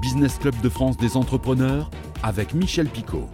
Business Club de France des entrepreneurs avec Michel Picot.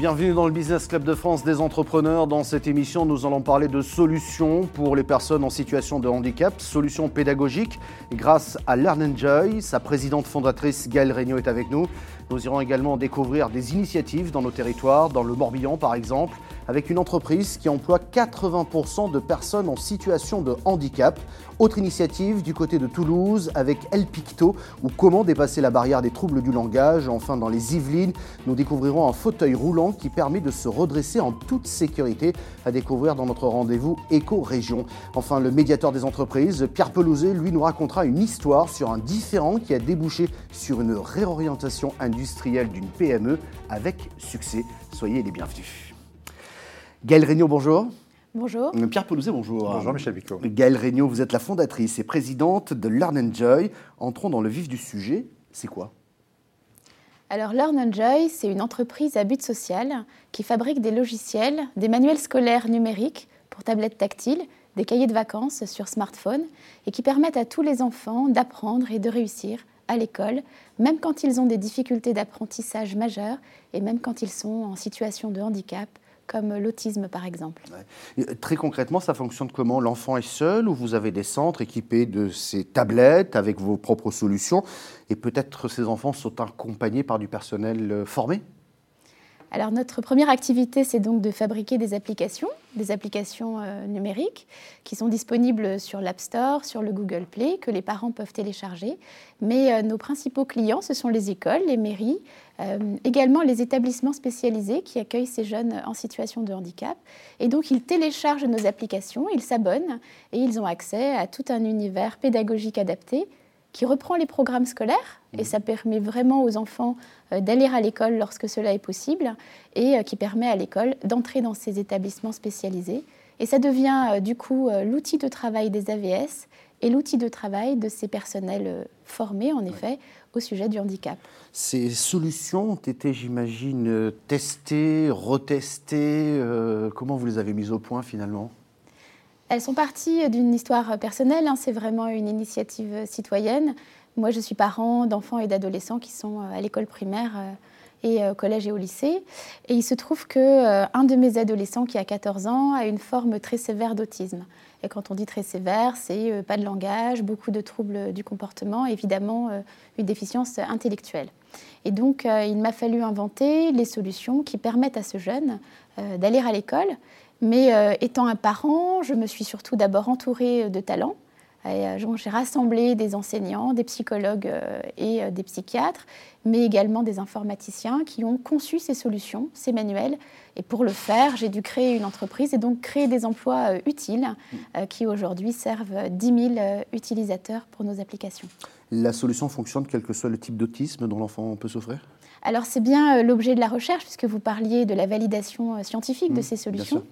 Bienvenue dans le Business Club de France des entrepreneurs. Dans cette émission, nous allons parler de solutions pour les personnes en situation de handicap, solutions pédagogiques grâce à Learn Enjoy. Sa présidente fondatrice Gaëlle Regnault est avec nous. Nous irons également découvrir des initiatives dans nos territoires, dans le Morbihan par exemple, avec une entreprise qui emploie 80% de personnes en situation de handicap. Autre initiative du côté de Toulouse avec El Picto, ou comment dépasser la barrière des troubles du langage. Enfin, dans les Yvelines, nous découvrirons un fauteuil roulant qui permet de se redresser en toute sécurité, à découvrir dans notre rendez-vous Éco-Région. Enfin, le médiateur des entreprises, Pierre Pelouzet, lui nous racontera une histoire sur un différent qui a débouché sur une réorientation industrielle d'une PME avec succès. Soyez les bienvenus. Gaël Regnault, bonjour. Bonjour. Pierre Pelouzet, bonjour. Bonjour Michel Picot. Gaëlle Regnault, vous êtes la fondatrice et présidente de Learn Enjoy. Entrons dans le vif du sujet. C'est quoi? Alors Learn Enjoy, c'est une entreprise à but social qui fabrique des logiciels, des manuels scolaires numériques pour tablettes tactiles, des cahiers de vacances sur smartphone et qui permettent à tous les enfants d'apprendre et de réussir à l'école, même quand ils ont des difficultés d'apprentissage majeures et même quand ils sont en situation de handicap comme l'autisme par exemple. Très concrètement, ça fonctionne comment? L'enfant est seul ou vous avez des centres équipés de ces tablettes avec vos propres solutions et peut-être ces enfants sont accompagnés par du personnel euh, formé? Alors notre première activité, c'est donc de fabriquer des applications, des applications euh, numériques qui sont disponibles sur l'App Store, sur le Google Play, que les parents peuvent télécharger. Mais euh, nos principaux clients, ce sont les écoles, les mairies, euh, également les établissements spécialisés qui accueillent ces jeunes en situation de handicap. Et donc ils téléchargent nos applications, ils s'abonnent et ils ont accès à tout un univers pédagogique adapté qui reprend les programmes scolaires, et mmh. ça permet vraiment aux enfants euh, d'aller à l'école lorsque cela est possible, et euh, qui permet à l'école d'entrer dans ces établissements spécialisés. Et ça devient euh, du coup l'outil de travail des AVS et l'outil de travail de ces personnels formés, en effet, au sujet du handicap. Ces solutions ont été, j'imagine, testées, retestées. comment vous les avez mises au point finalement? Elles sont parties d'une histoire personnelle, hein. c'est vraiment une initiative citoyenne. Moi, je suis parent d'enfants et d'adolescents qui sont euh, à l'école primaire euh, et au collège et au lycée. Et il se trouve qu'un euh, de mes adolescents qui a 14 ans a une forme très sévère d'autisme. Et quand on dit très sévère, c'est pas de langage, beaucoup de troubles du comportement, évidemment une déficience intellectuelle. Et donc, il m'a fallu inventer les solutions qui permettent à ce jeune d'aller à l'école mais euh, étant un parent, je me suis surtout d'abord entourée de talents. Euh, j'ai rassemblé des enseignants, des psychologues euh, et des psychiatres, mais également des informaticiens qui ont conçu ces solutions, ces manuels. Et pour le faire, j'ai dû créer une entreprise et donc créer des emplois utiles qui aujourd'hui servent 10 000 utilisateurs pour nos applications. La solution fonctionne quel que soit le type d'autisme dont l'enfant peut souffrir? Alors c'est bien euh, l'objet de la recherche, puisque vous parliez de la validation euh, scientifique de mmh, ces solutions.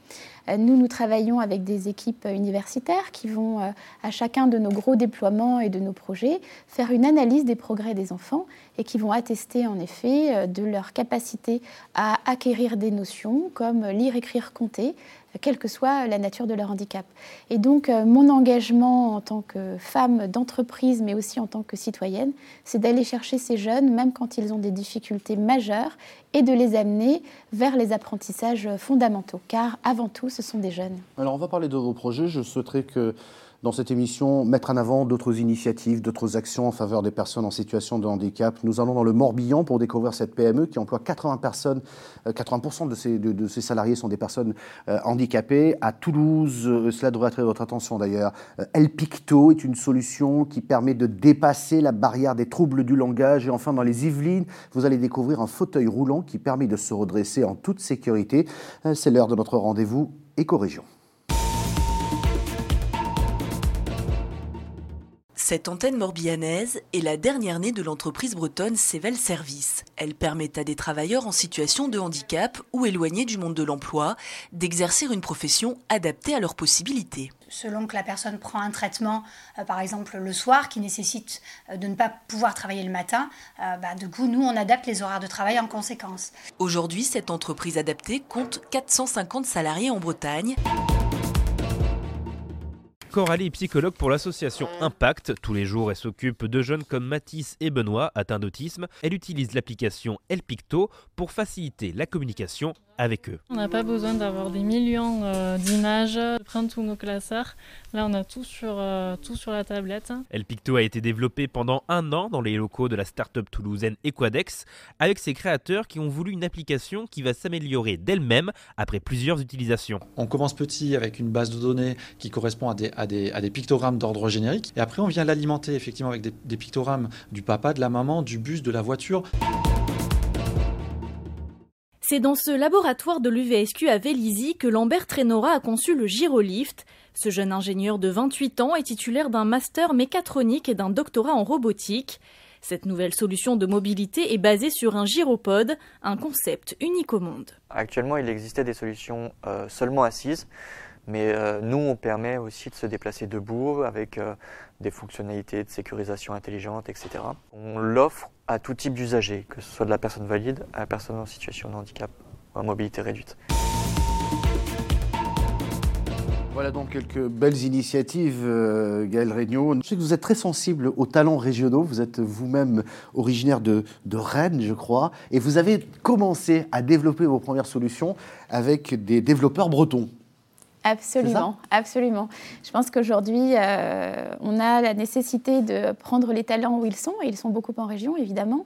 Euh, nous, nous travaillons avec des équipes universitaires qui vont, à chacun de nos gros déploiements et de nos projets, faire une analyse des progrès des enfants et qui vont attester en effet de leur capacité à acquérir des notions comme lire, écrire, compter, quelle que soit la nature de leur handicap. Et donc, euh, mon engagement en tant que femme d'entreprise, mais aussi en tant que citoyenne, c'est d'aller chercher ces jeunes, même quand ils ont des difficultés majeures, et de les amener vers les apprentissages fondamentaux, car avant tout, ce sont des jeunes. Alors, on va parler de vos projets. Je souhaiterais que dans cette émission mettre en avant d'autres initiatives, d'autres actions en faveur des personnes en situation de handicap. Nous allons dans le Morbihan pour découvrir cette PME qui emploie 80 personnes, 80% euh, de ses, salariés sont des personnes euh, handicapées. À Toulouse, euh, cela devrait attirer votre attention d'ailleurs, El Picto est une solution qui permet de dépasser la barrière des troubles du langage. Et enfin, dans les Yvelines, vous allez découvrir un fauteuil roulant qui permet de se redresser en toute sécurité. C'est l'heure de notre rendez-vous Éco-Région. Cette antenne morbihanaise est la dernière née de l'entreprise bretonne Sevel Service. Elle permet à des travailleurs en situation de handicap ou éloignés du monde de l'emploi d'exercer une profession adaptée à leurs possibilités. Selon que la personne prend un traitement, euh, par exemple le soir, qui nécessite euh, de ne pas pouvoir travailler le matin, euh, bah, du coup, nous, on adapte les horaires de travail en conséquence. Aujourd'hui, cette entreprise adaptée compte 450 salariés en Bretagne. Coralie est psychologue pour l'association Impact. Tous les jours, elle s'occupe de jeunes comme Mathis et Benoît atteints d'autisme. Elle utilise l'application El Picto pour faciliter la communication avec eux. On n'a pas besoin d'avoir des millions euh, d'images, de prendre tous nos classeurs. Là, on a tout sur, euh, tout sur la tablette. El Picto a été développé pendant un an dans les locaux de la start-up toulousaine Equadex, avec ses créateurs qui ont voulu une application qui va s'améliorer d'elle-même après plusieurs utilisations. On commence petit avec une base de données qui correspond à des, à des, à des pictogrammes d'ordre générique, et après on vient l'alimenter effectivement avec des, des pictogrammes du papa, de la maman, du bus, de la voiture. C'est dans ce laboratoire de l'UVSQ à Vélizy que Lambert Trenora a conçu le Gyrolift. Ce jeune ingénieur de 28 ans est titulaire d'un master mécatronique et d'un doctorat en robotique. Cette nouvelle solution de mobilité est basée sur un gyropode, un concept unique au monde. Actuellement, il existait des solutions euh, seulement assises, mais euh, nous, on permet aussi de se déplacer debout avec euh, des fonctionnalités de sécurisation intelligente, etc. On l'offre à tout type d'usagers, que ce soit de la personne valide à la personne en situation de handicap ou à mobilité réduite. Voilà donc quelques belles initiatives, euh, Gaël Regnault. Je sais que vous êtes très sensible aux talents régionaux. Vous êtes vous-même originaire de, de, Rennes, je crois, et vous avez commencé à développer vos premières solutions avec des développeurs bretons. Absolument, absolument. Je pense qu'aujourd'hui, euh, on a la nécessité de prendre les talents où ils sont, et ils sont beaucoup en région, évidemment.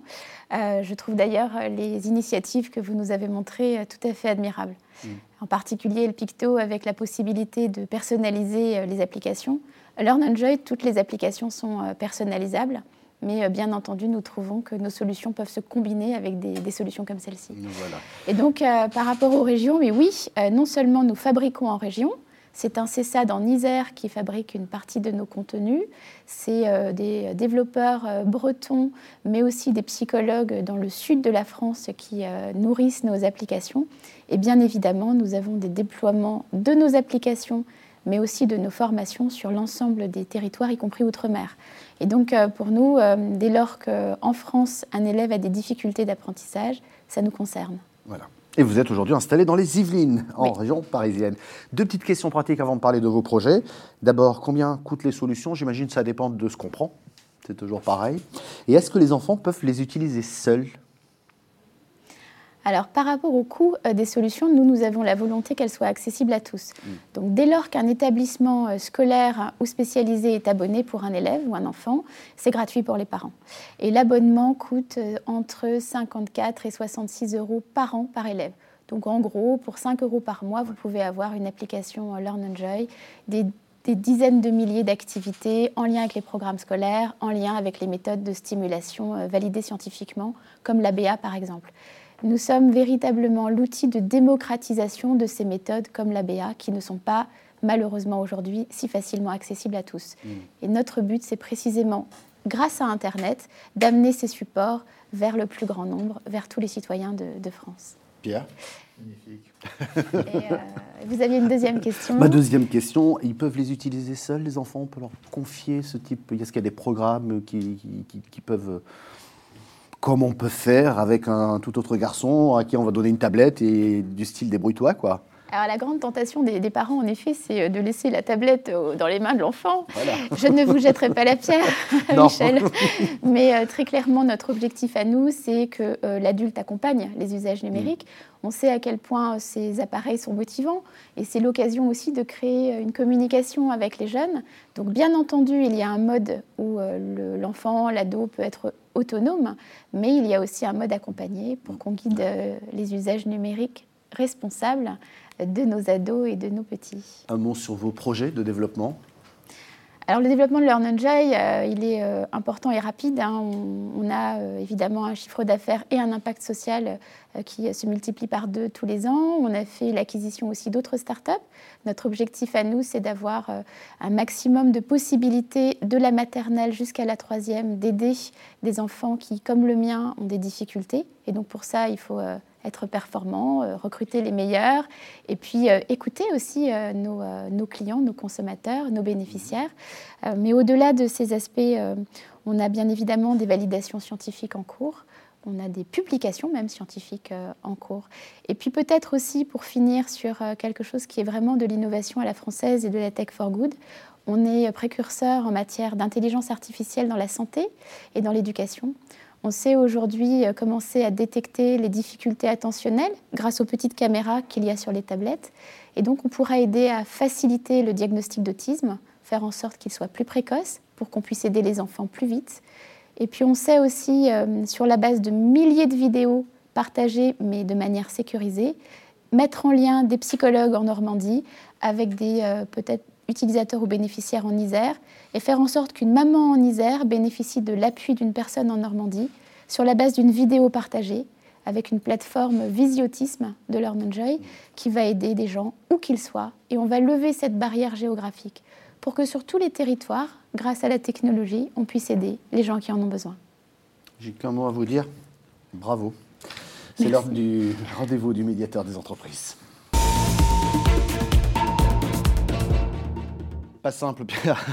Euh, je trouve d'ailleurs les initiatives que vous nous avez montrées euh, tout à fait admirables. Mm. En particulier le Picto avec la possibilité de personnaliser les applications. Learn Enjoy, toutes les applications sont personnalisables. Mais euh, bien entendu, nous trouvons que nos solutions peuvent se combiner avec des, des solutions comme celle-ci. Voilà. Et donc, euh, par rapport aux régions, mais oui, euh, non seulement nous fabriquons en région, c'est un CESAD en Isère qui fabrique une partie de nos contenus. C'est euh, des développeurs euh, bretons, mais aussi des psychologues dans le sud de la France qui euh, nourrissent nos applications. Et bien évidemment, nous avons des déploiements de nos applications, mais aussi de nos formations sur l'ensemble des territoires, y compris outre-mer. Et donc, euh, pour nous, euh, dès lors qu'en France, un élève a des difficultés d'apprentissage, ça nous concerne. Voilà. Et vous êtes aujourd'hui installé dans les Yvelines, en Oui. région parisienne. Deux petites questions pratiques avant de parler de vos projets. D'abord, combien coûtent les solutions? J'imagine que ça dépend de ce qu'on prend. C'est toujours pareil. Et est-ce que les enfants peuvent les utiliser seuls? Alors, par rapport au coût euh, des solutions, nous, nous avons la volonté qu'elles soient accessibles à tous. Donc, dès lors qu'un établissement euh, scolaire ou spécialisé est abonné pour un élève ou un enfant, c'est gratuit pour les parents. Et l'abonnement coûte euh, entre 54 et 66 euros par an par élève. Donc, en gros, pour 5 euros par mois, vous pouvez avoir une application Learn Enjoy, des des dizaines de milliers d'activités en lien avec les programmes scolaires, en lien avec les méthodes de stimulation validées scientifiquement, comme l'ABA par exemple. Nous sommes véritablement l'outil de démocratisation de ces méthodes comme l'ABA qui ne sont pas malheureusement aujourd'hui si facilement accessibles à tous. Et notre but, c'est précisément, grâce à Internet, d'amener ces supports vers le plus grand nombre, vers tous les citoyens de, de France. Pierre? Et, euh, vous aviez une deuxième question? Ma deuxième question, ils peuvent les utiliser seuls, les enfants? On peut leur confier ce type? Est-ce qu'il y a des programmes qui, qui- qui- qui peuvent... Comme on peut faire avec un tout autre garçon à qui on va donner une tablette et du style débrouille-toi, quoi. Alors la grande tentation des, des parents, en effet, c'est euh, de laisser la tablette au- dans les mains de l'enfant. Voilà. Je ne vous jetterai pas la pierre. Michel. Mais euh, très clairement, notre objectif à nous, c'est que euh, l'adulte accompagne les usages numériques. On sait à quel point euh, ces appareils sont motivants et c'est l'occasion aussi de créer euh, une communication avec les jeunes. Donc bien entendu, il y a un mode où euh, le- l'enfant, l'ado peut être autonome, mais il y a aussi un mode accompagné pour qu'on guide euh, les usages numériques responsables de nos ados et de nos petits. Un mot sur vos projets de développement? Alors le développement de Learn Enjoy, euh, il est euh, important et rapide. hein. On, on a euh, évidemment un chiffre d'affaires et un impact social euh, qui se multiplie par deux tous les ans. On a fait l'acquisition aussi d'autres startups. Notre objectif à nous, c'est d'avoir un maximum de possibilités de la maternelle jusqu'à la troisième, d'aider des enfants qui, comme le mien, ont des difficultés. Et donc pour ça, il faut être performant, euh, recruter les meilleurs et puis euh, écouter aussi euh, nos, nos clients, nos consommateurs, nos bénéficiaires. Mais au-delà de ces aspects, on a bien évidemment des validations scientifiques en cours. On a des publications même scientifiques en cours. Et puis peut-être aussi pour finir sur quelque chose qui est vraiment de l'innovation à la française et de la tech for good, On est précurseur en matière d'intelligence artificielle dans la santé et dans l'éducation. On sait aujourd'hui euh, commencer à détecter les difficultés attentionnelles grâce aux petites caméras qu'il y a sur les tablettes. Et donc on pourra aider à faciliter le diagnostic d'autisme, faire en sorte qu'il soit plus précoce pour qu'on puisse aider les enfants plus vite. Et puis on sait aussi, euh, sur la base de milliers de vidéos partagées mais de manière sécurisée, mettre en lien des psychologues en Normandie avec des euh, peut-être utilisateurs ou bénéficiaires en Isère et faire en sorte qu'une maman en Isère bénéficie de l'appui d'une personne en Normandie sur la base d'une vidéo partagée avec une plateforme Visiotisme de Learn Joy qui va aider des gens où qu'ils soient et on va lever cette barrière géographique pour que sur tous les territoires, grâce à la technologie, on puisse aider les gens qui en ont besoin. J'ai qu'un mot à vous dire. Bravo. C'est l'heure du rendez-vous du médiateur des entreprises. Pas simple, Pierre.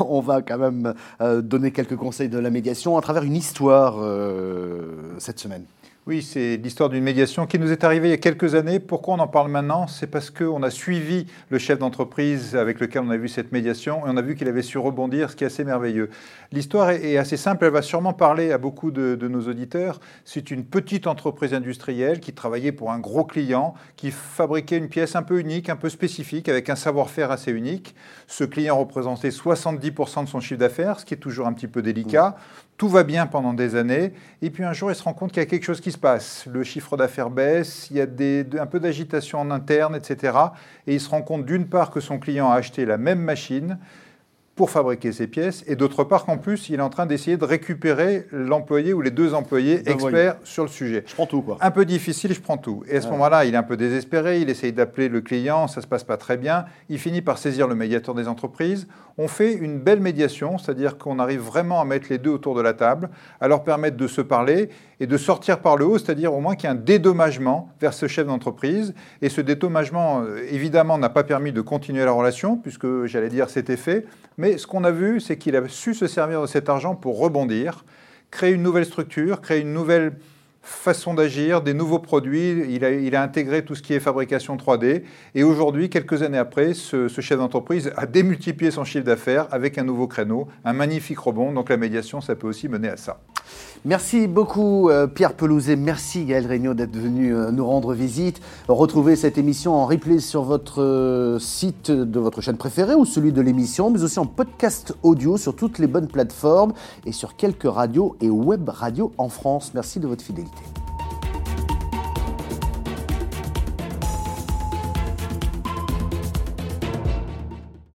On va quand même euh, donner quelques conseils de la médiation à travers une histoire euh, cette semaine. Oui, c'est l'histoire d'une médiation qui nous est arrivée il y a quelques années. Pourquoi on en parle maintenant? C'est parce qu'on a suivi le chef d'entreprise avec lequel on a vu cette médiation et on a vu qu'il avait su rebondir, ce qui est assez merveilleux. L'histoire est assez simple, elle va sûrement parler à beaucoup de, de nos auditeurs. C'est une petite entreprise industrielle qui travaillait pour un gros client, qui fabriquait une pièce un peu unique, un peu spécifique, avec un savoir-faire assez unique. Ce client représentait 70% de son chiffre d'affaires, ce qui est toujours un petit peu délicat. Tout va bien pendant des années, et puis un jour, il se rend compte qu'il y a quelque chose qui se passe. Le chiffre d'affaires baisse, il y a un peu d'agitation en interne, etc. Et il se rend compte d'une part que son client a acheté la même machine, pour fabriquer ces pièces, et d'autre part qu'en plus, il est en train d'essayer de récupérer l'employé ou les deux employés experts sur le sujet. Je prends tout, quoi. Un peu difficile, je prends tout. Et à ce moment-là, il est un peu désespéré, il essaye d'appeler le client, ça ne se passe pas très bien, il finit par saisir le médiateur des entreprises. On fait une belle médiation, c'est-à-dire qu'on arrive vraiment à mettre les deux autour de la table, à leur permettre de se parler et de sortir par le haut, c'est-à-dire au moins qu'il y ait un dédommagement vers ce chef d'entreprise. Et ce dédommagement, euh, évidemment, n'a pas permis de continuer la relation, puisque j'allais dire c'était fait, mais ce qu'on a vu, c'est qu'il a su se servir de cet argent pour rebondir, créer une nouvelle structure, créer une nouvelle façon d'agir, des nouveaux produits. Il a, intégré tout ce qui est fabrication 3D. Et aujourd'hui, quelques années après, ce, chef d'entreprise a démultiplié son chiffre d'affaires avec un nouveau créneau, un magnifique rebond. Donc la médiation, ça peut aussi mener à ça. Merci beaucoup euh, Pierre Pelouzet, merci Gaël Regnault d'être venu euh, nous rendre visite. Retrouvez cette émission en replay sur votre euh, site de votre chaîne préférée ou celui de l'émission, mais aussi en podcast audio sur toutes les bonnes plateformes et sur quelques radios et web radios en France. Merci de votre fidélité.